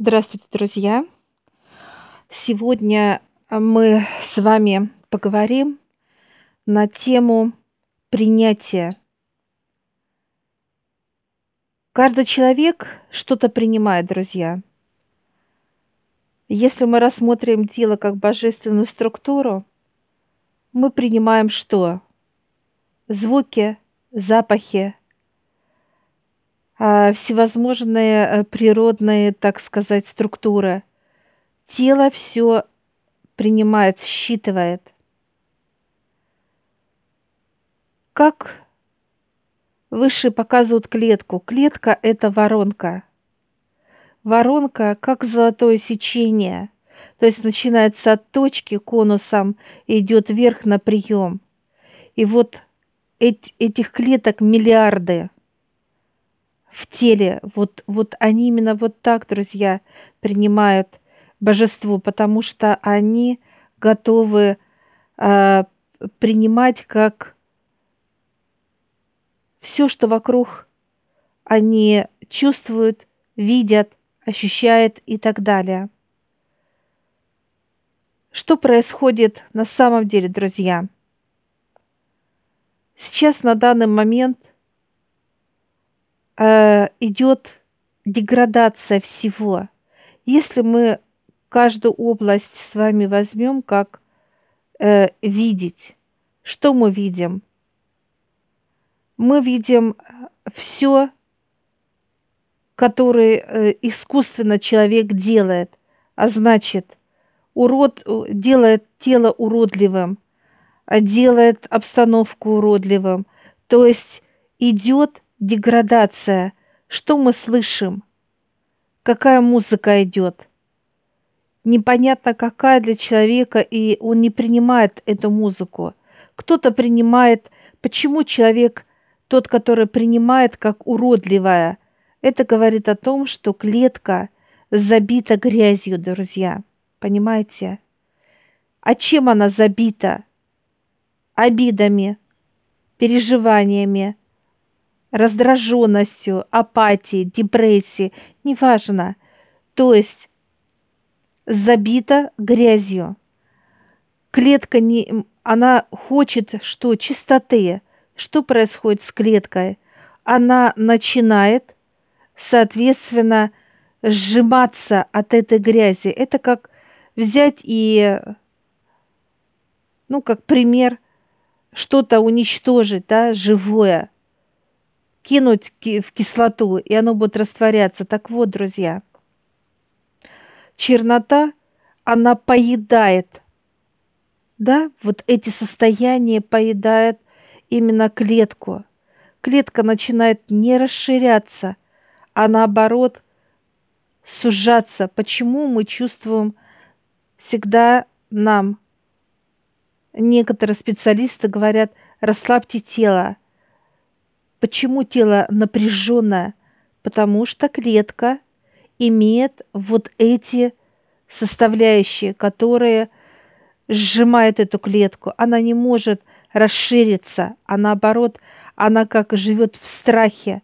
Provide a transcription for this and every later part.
Здравствуйте, друзья! Сегодня мы с вами поговорим на тему принятия. Каждый человек что-то принимает, друзья. Если мы рассмотрим тело как божественную структуру, мы принимаем что? Звуки, запахи, а, всевозможные э, природные, так сказать, структуры. Тело все принимает, считывает. Как выше показывают клетку? Клетка – это воронка. Воронка как золотое сечение, то есть начинается от точки конусом и идет вверх на прием. И вот этих клеток миллиарды – в теле. Вот, вот они именно вот так, друзья, принимают божество, потому что они готовы э, принимать как все, что вокруг они чувствуют, видят, ощущают и так далее. Что происходит на самом деле, друзья? Сейчас на данный момент э, идет деградация всего. Если мы каждую область с вами возьмем, как э, видеть, что мы видим? Мы видим все, которое э, искусственно человек делает, а значит, урод делает тело уродливым, делает обстановку уродливым. То есть идет деградация. Что мы слышим? Какая музыка идет? Непонятно какая для человека, и он не принимает эту музыку. Кто-то принимает, почему человек, тот, который принимает как уродливая, это говорит о том, что клетка забита грязью, друзья. Понимаете? А чем она забита? Обидами, переживаниями, раздраженностью, апатией, депрессией, неважно. То есть забита грязью. Клетка не, она хочет что? Чистоты. Что происходит с клеткой? Она начинает, соответственно, сжиматься от этой грязи. Это как взять и, ну, как пример, что-то уничтожить, да, живое – кинуть в кислоту, и оно будет растворяться. Так вот, друзья, чернота, она поедает, да, вот эти состояния поедает именно клетку. Клетка начинает не расширяться, а наоборот сужаться. Почему мы чувствуем всегда нам? Некоторые специалисты говорят, расслабьте тело – Почему тело напряженное? Потому что клетка имеет вот эти составляющие, которые сжимают эту клетку. Она не может расшириться, а наоборот, она как живет в страхе.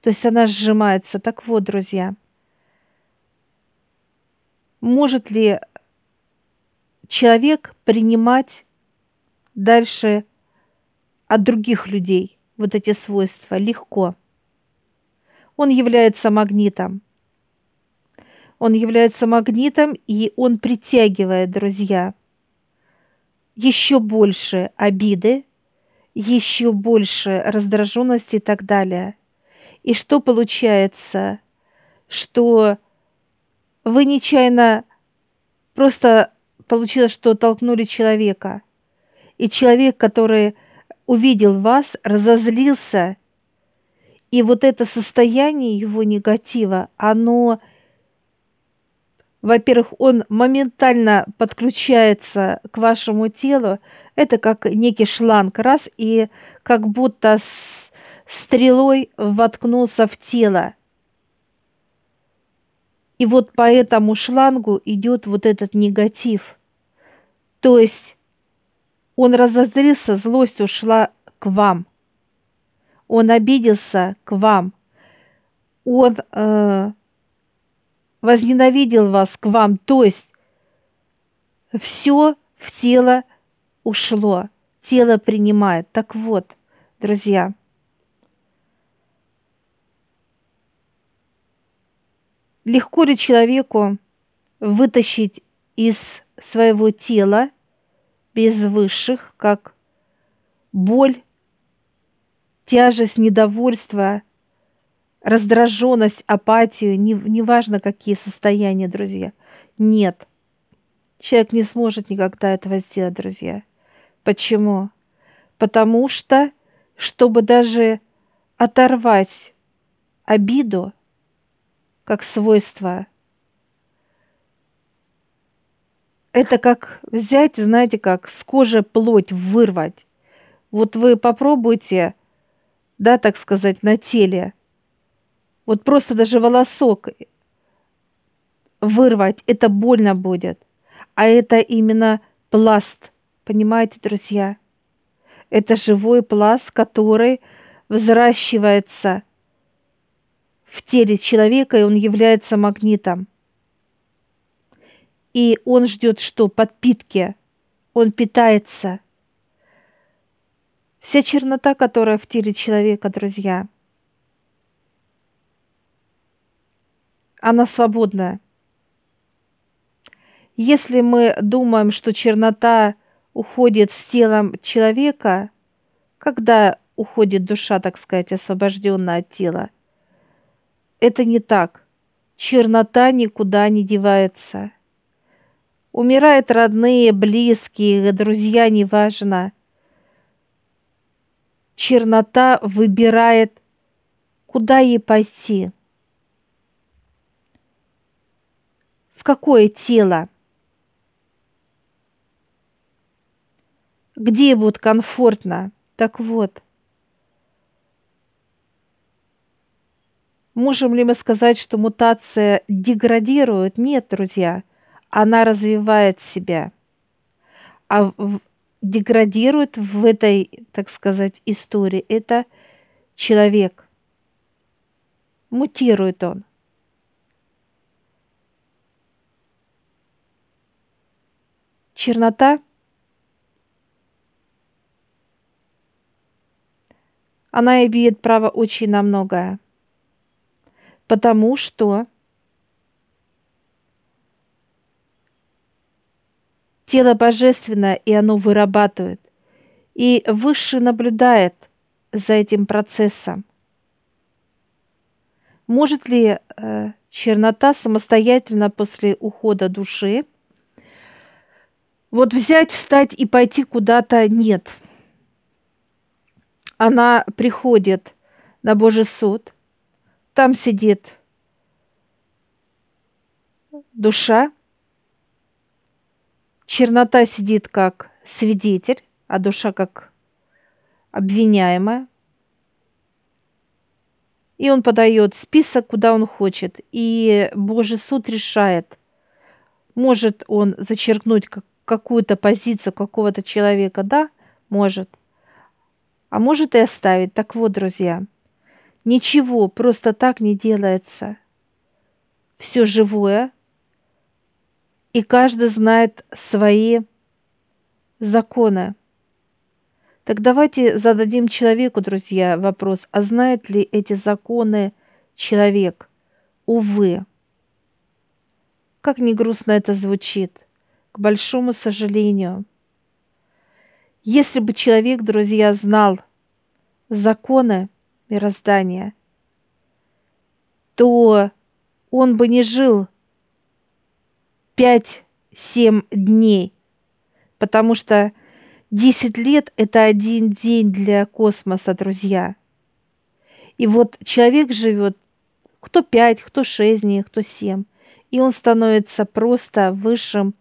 То есть она сжимается. Так вот, друзья, может ли человек принимать дальше от других людей? Вот эти свойства легко. Он является магнитом. Он является магнитом, и он притягивает, друзья, еще больше обиды, еще больше раздраженности и так далее. И что получается? Что вы нечаянно просто получилось, что толкнули человека. И человек, который увидел вас, разозлился, и вот это состояние его негатива, оно, во-первых, он моментально подключается к вашему телу, это как некий шланг, раз, и как будто с стрелой воткнулся в тело. И вот по этому шлангу идет вот этот негатив. То есть он разозлился, злость ушла к вам. Он обиделся к вам. Он э, возненавидел вас к вам, то есть все в тело ушло, тело принимает. Так вот, друзья, легко ли человеку вытащить из своего тела без высших, как боль, тяжесть, недовольство, раздраженность, апатию, неважно не какие состояния, друзья. Нет. Человек не сможет никогда этого сделать, друзья. Почему? Потому что, чтобы даже оторвать обиду как свойство, это как взять, знаете, как с кожи плоть вырвать. Вот вы попробуйте, да, так сказать, на теле, вот просто даже волосок вырвать, это больно будет. А это именно пласт, понимаете, друзья? Это живой пласт, который взращивается в теле человека, и он является магнитом. И он ждет что? Подпитки. Он питается. Вся чернота, которая в теле человека, друзья, она свободная. Если мы думаем, что чернота уходит с телом человека, когда уходит душа, так сказать, освобожденная от тела, это не так. Чернота никуда не девается. Умирают родные, близкие, друзья, неважно. Чернота выбирает, куда ей пойти. В какое тело. где будет комфортно. Так вот, можем ли мы сказать, что мутация деградирует? Нет, друзья, она развивает себя. А деградирует в этой, так сказать, истории это человек. Мутирует он. Чернота – она имеет право очень на многое. Потому что тело божественное, и оно вырабатывает. И Высший наблюдает за этим процессом. Может ли э, чернота самостоятельно после ухода души вот взять, встать и пойти куда-то? Нет она приходит на Божий суд, там сидит душа, чернота сидит как свидетель, а душа как обвиняемая. И он подает список, куда он хочет. И Божий суд решает, может он зачеркнуть какую-то позицию какого-то человека, да, может – а может и оставить. Так вот, друзья, ничего просто так не делается. Все живое, и каждый знает свои законы. Так давайте зададим человеку, друзья, вопрос, а знает ли эти законы человек? Увы. Как не грустно это звучит, к большому сожалению – если бы человек, друзья, знал законы мироздания, то он бы не жил 5-7 дней, потому что 10 лет – это один день для космоса, друзья. И вот человек живет кто 5, кто 6 дней, кто 7, и он становится просто высшим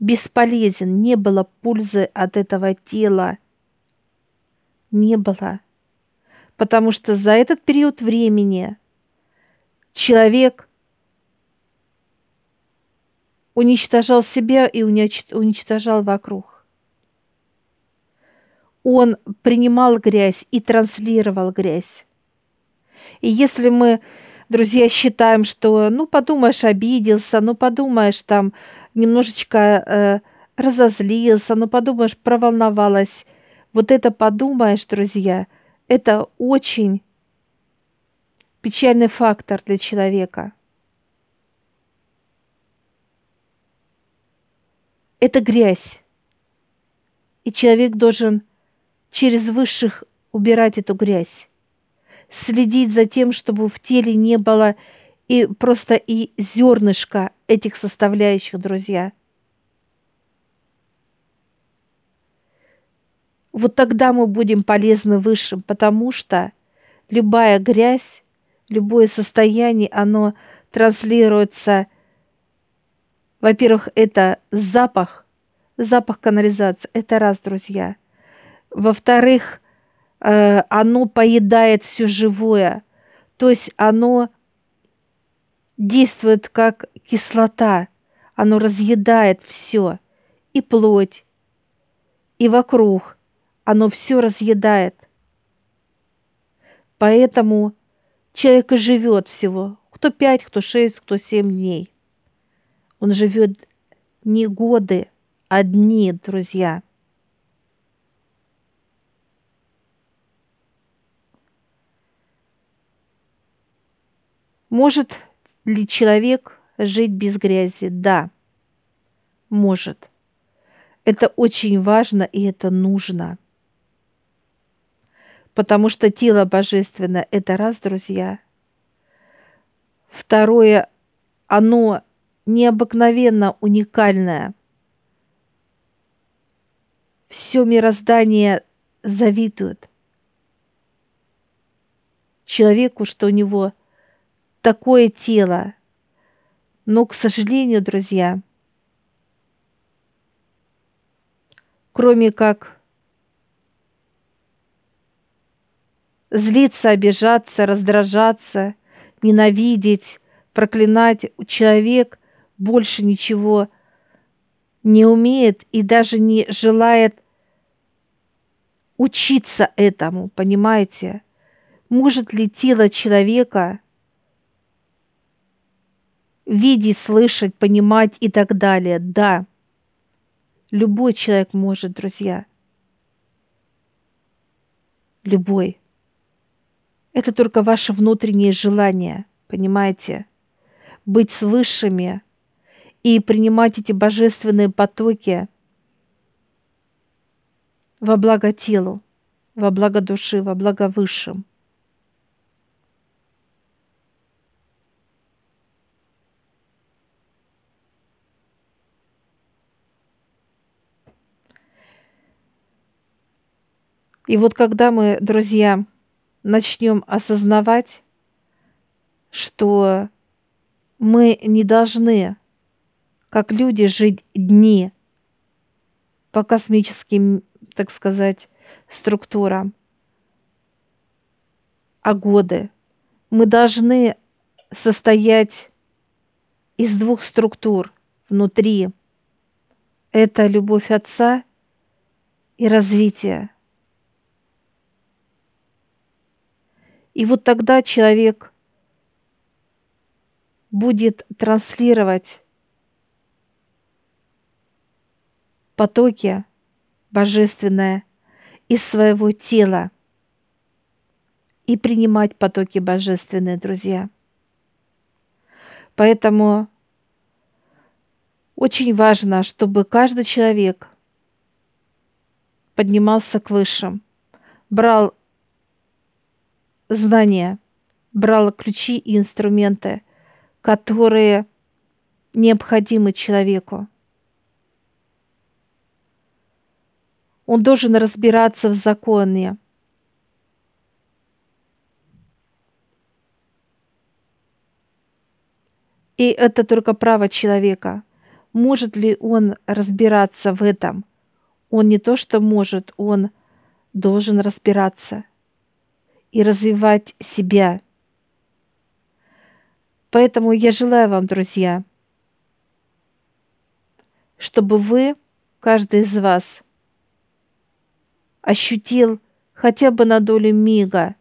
бесполезен, не было пользы от этого тела. Не было. Потому что за этот период времени человек уничтожал себя и уничтожал вокруг. Он принимал грязь и транслировал грязь. И если мы друзья, считаем, что, ну, подумаешь, обиделся, ну, подумаешь, там, немножечко э, разозлился, ну, подумаешь, проволновалась. Вот это подумаешь, друзья, это очень печальный фактор для человека. Это грязь. И человек должен через высших убирать эту грязь следить за тем, чтобы в теле не было и просто и зернышка этих составляющих, друзья. Вот тогда мы будем полезны высшим, потому что любая грязь, любое состояние, оно транслируется, во-первых, это запах, запах канализации, это раз, друзья. Во-вторых, Э, оно поедает все живое. То есть оно действует как кислота. Оно разъедает все. И плоть, и вокруг. Оно все разъедает. Поэтому человек и живет всего. Кто пять, кто шесть, кто семь дней. Он живет не годы, а дни, друзья. Может ли человек жить без грязи? Да, может. Это очень важно и это нужно. Потому что тело божественное – это раз, друзья. Второе, оно необыкновенно уникальное. Все мироздание завидует человеку, что у него такое тело. Но, к сожалению, друзья, кроме как злиться, обижаться, раздражаться, ненавидеть, проклинать, человек больше ничего не умеет и даже не желает учиться этому, понимаете? Может ли тело человека видеть, слышать, понимать и так далее. Да, любой человек может, друзья. Любой. Это только ваше внутреннее желание, понимаете? Быть с высшими и принимать эти божественные потоки во благо телу, во благо души, во благо высшим. И вот когда мы, друзья, начнем осознавать, что мы не должны, как люди, жить дни по космическим, так сказать, структурам, а годы. Мы должны состоять из двух структур внутри. Это любовь Отца и развитие – И вот тогда человек будет транслировать потоки божественное из своего тела и принимать потоки божественные, друзья. Поэтому очень важно, чтобы каждый человек поднимался к высшим, брал знания, брала ключи и инструменты, которые необходимы человеку. Он должен разбираться в законе. И это только право человека. Может ли он разбираться в этом? Он не то, что может, он должен разбираться и развивать себя. Поэтому я желаю вам, друзья, чтобы вы, каждый из вас, ощутил хотя бы на долю мига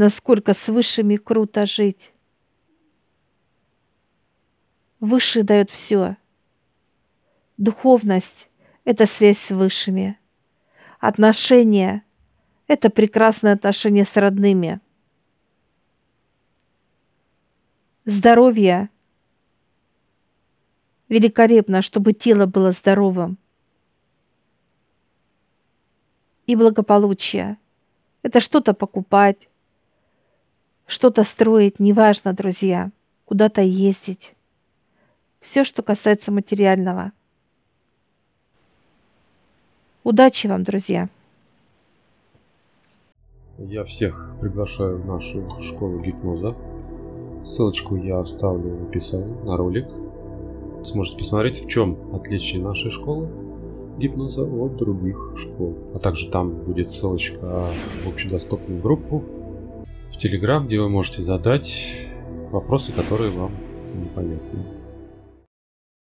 насколько с высшими круто жить. Высший дает все. Духовность – это связь с высшими. Отношения – это прекрасное отношение с родными. Здоровье – великолепно, чтобы тело было здоровым. И благополучие – это что-то покупать, что-то строить, неважно, друзья, куда-то ездить. Все, что касается материального. Удачи вам, друзья! Я всех приглашаю в нашу школу гипноза. Ссылочку я оставлю в описании на ролик. Сможете посмотреть, в чем отличие нашей школы гипноза от других школ. А также там будет ссылочка в общедоступную группу в Телеграм, где вы можете задать вопросы, которые вам непонятны.